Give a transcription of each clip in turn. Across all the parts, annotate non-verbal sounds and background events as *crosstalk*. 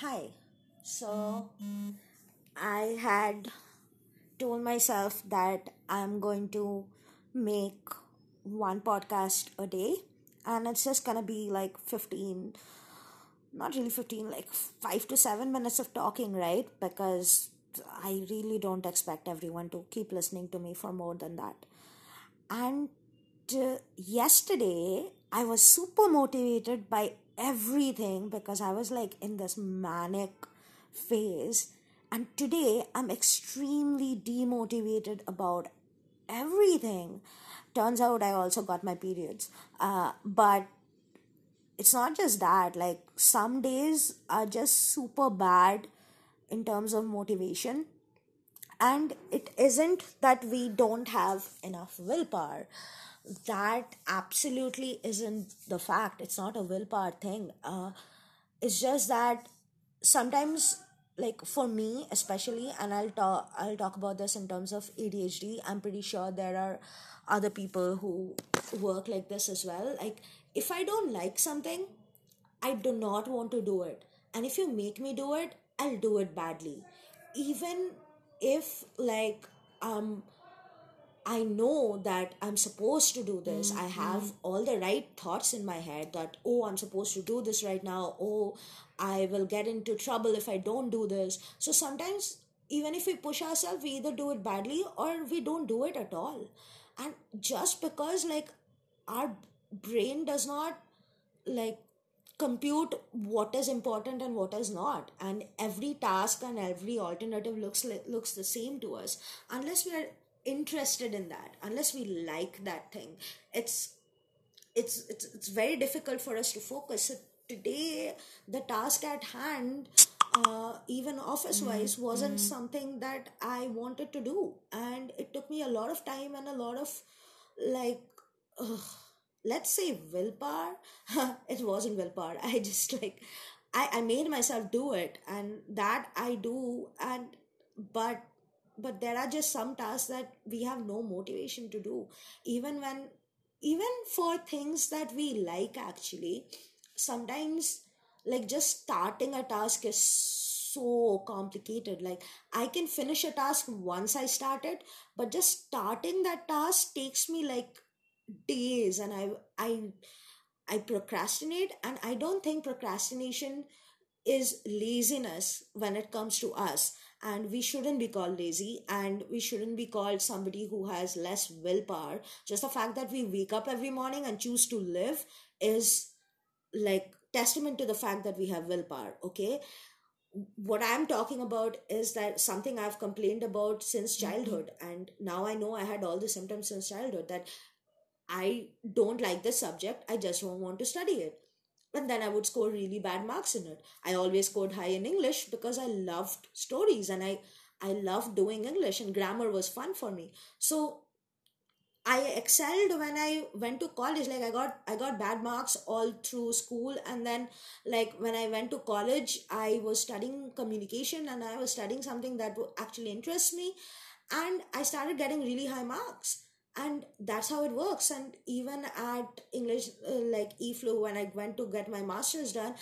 Hi. So I had told myself that I'm going to make one podcast a day and it's just gonna be like 15 not really 15 like 5 to 7 minutes of talking right because i really don't expect everyone to keep listening to me for more than that and uh, yesterday i was super motivated by everything because i was like in this manic phase. And today i'm extremely demotivated about everything. Turns out i also got my periods. Uh, but it's not just that. Like some days are just super bad in terms of motivation. And it isn't that we don't have enough willpower that absolutely isn't the fact. It's not a willpower thing. Uh, it's just that sometimes like for me especially and i'll talk i'll talk about this in terms of adhd i'm pretty sure there are other people who work like this as well. Like if i don't like something i do not want to do it. And if you make me do it i'll do it badly. Even if like um I know that I'm supposed to do this. I mm-hmm. have all the right thoughts in my head that, oh, I'm supposed to do this right now. Oh, I will get into trouble if I don't do this. So sometimes, even if we push ourselves, we either do it badly or we don't do it at all. And just because, like, our brain does not, like, compute what is important and what is not and every task and every alternative looks looks the same to us unless we are interested in that unless we like that thing. It's it's it's, it's very difficult for us to focus. So today the task at hand uh, even office wise wasn't something that i wanted to do. And it took me a lot of time and a lot of like ugh, let's say willpower. *laughs* It wasn't willpower. *laughs* I just like I, I made myself do it. And that i do. And but but there are just some tasks that we have no motivation to do. Even when even for things that we like actually sometimes like just starting a task is so complicated. Like i can finish a task once i start it but just starting that task takes me like days and i i i procrastinate and i don't think procrastination is laziness when it comes to us and we shouldn't be called lazy and we shouldn't be called somebody who has less willpower. Just the fact that we wake up every morning and choose to live is like testament to the fact that we have willpower okay? What i'm talking about is that something i've complained about since mm-hmm. childhood and now i know i had all the symptoms since childhood that i don't like this subject i just don't want to study it and then i would score really bad marks in it i always scored high in english because i loved stories and i i loved doing english and grammar was fun for me so I excelled when I went to college. Like I got I got bad marks all through school, and then like when I went to college, I was studying communication and I was studying something that actually interest me, and I started getting really high marks. And that's how it works. And even at English, uh, like EFLU, when I went to get my master's done,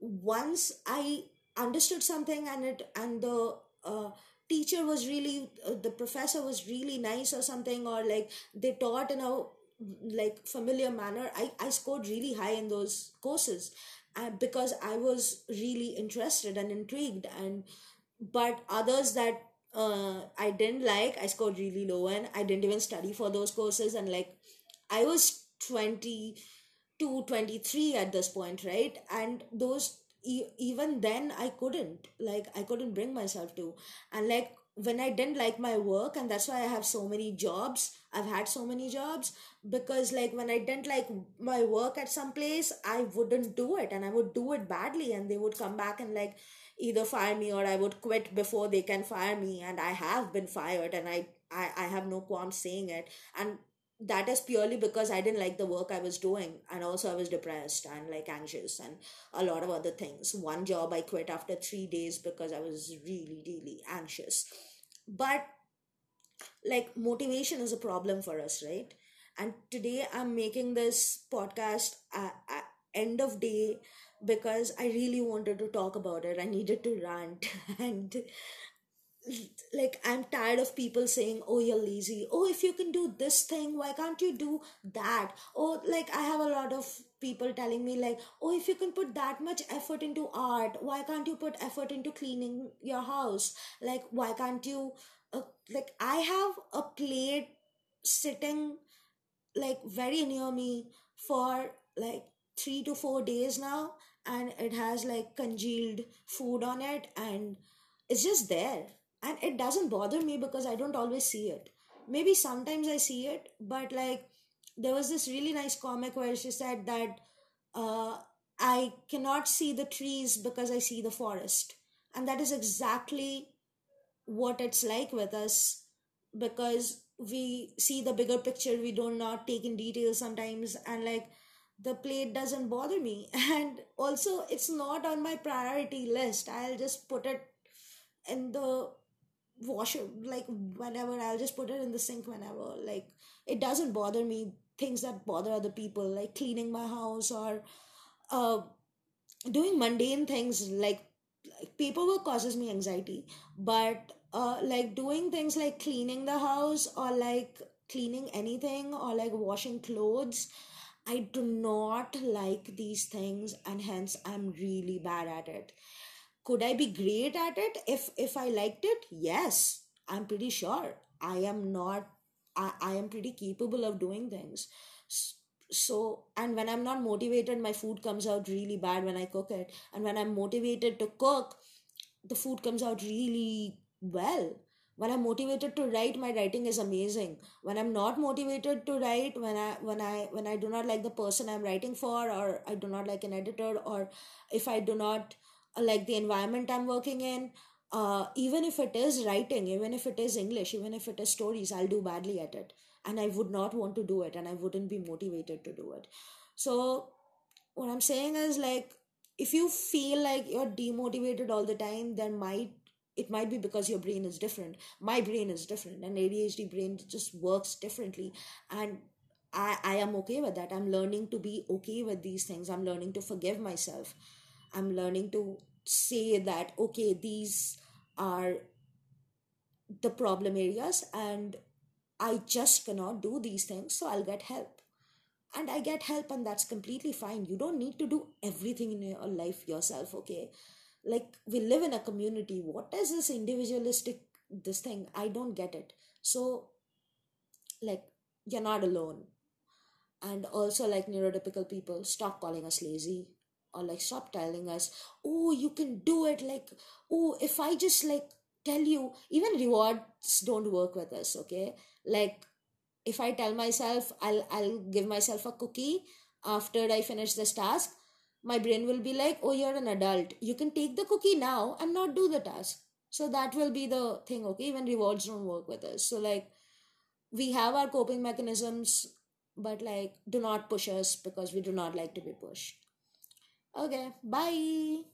once I understood something and it and the uh, teacher was really uh, the professor was really nice or something or like they taught in a like familiar manner i i scored really high in those courses uh, because i was really interested and intrigued and but others that uh, i didn't like i scored really low and i didn't even study for those courses and like i was 20 to 23 at this point right? And those e- even then i couldn't like i couldn't bring myself to. And like when i didn't like my work and that's why i have so many jobs i've had so many jobs because like when i didn't like my work at some place i wouldn't do it and i would do it badly and they would come back and like either fire me or i would quit before they can fire me and i have been fired and i i, I have no qualms saying it and that is purely because I didn't like the work I was doing, and also I was depressed and like anxious and a lot of other things. One job I quit after three days because I was really, really anxious. But like motivation is a problem for us, right? And today I'm making this podcast at end of day because I really wanted to talk about it. I needed to rant *laughs* and like I'm tired of people saying, "Oh, you're lazy." Oh, if you can do this thing, why can't you do that? Or like I have a lot of people telling me like, "Oh, if you can put that much effort into art, why can't you put effort into cleaning your house? Like, why can't you?" Uh, like I have a plate sitting like very near me for like three to four days now and it has like congealed food on it and it's just there. And it doesn't bother me because i don't always see it. Maybe sometimes i see it but like there was this really nice comic where she said that uh, i cannot see the trees because i see the forest. And that is exactly what it's like with us because we see the bigger picture. We do not take in detail sometimes. And like the plate doesn't bother me. *laughs* And also it's not on my priority list. I'll just put it in the washer like whenever i'll just put it in the sink whenever like it doesn't bother me things that bother other people like cleaning my house or uh doing mundane things like, like paperwork causes me anxiety. But uh like doing things like cleaning the house or like cleaning anything or like washing clothes I do not like these things and hence I'm really bad at it. Could I be great at it if if I liked it? Yes, I'm pretty sure. I am not I, I am pretty capable of doing things. So and when I'm not motivated, my food comes out really bad when I cook it. And when I'm motivated to cook, the food comes out really well when i'm motivated to write my writing is amazing. When i'm not motivated to write when i when i when i do not like the person i'm writing for or i do not like an editor or if i do not like the environment i'm working in uh, even if it is writing even if it is english even if it is stories i'll do badly at it. And i would not want to do it and i wouldn't be motivated to do it. So what i'm saying is like if you feel like you're demotivated all the time there might it might be because your brain is different. My brain is different. And adhd brain just works differently. And i i am okay with that. I'm learning to be okay with these things. I'm learning to forgive myself. I'm learning to say that okay these are the problem areas and i just cannot do these things so i'll get help. And i get help and that's completely fine. You don't need to do everything in your life yourself okay like we live in a community. What is this individualistic this thing? I don't get it. So like you're not alone. And also like neurotypical people stop calling us lazy or like stop telling us oh you can do it like oh if i just like tell you even rewards don't work with us okay? Like if i tell myself i'll i'll give myself a cookie after i finish this task my brain will be like, oh, you're an adult. You can take the cookie now and not do the task. So that will be the thing, okay? Even rewards don't work with us. So, like, we have our coping mechanisms, but like, do not push us because we do not like to be pushed. Okay, bye.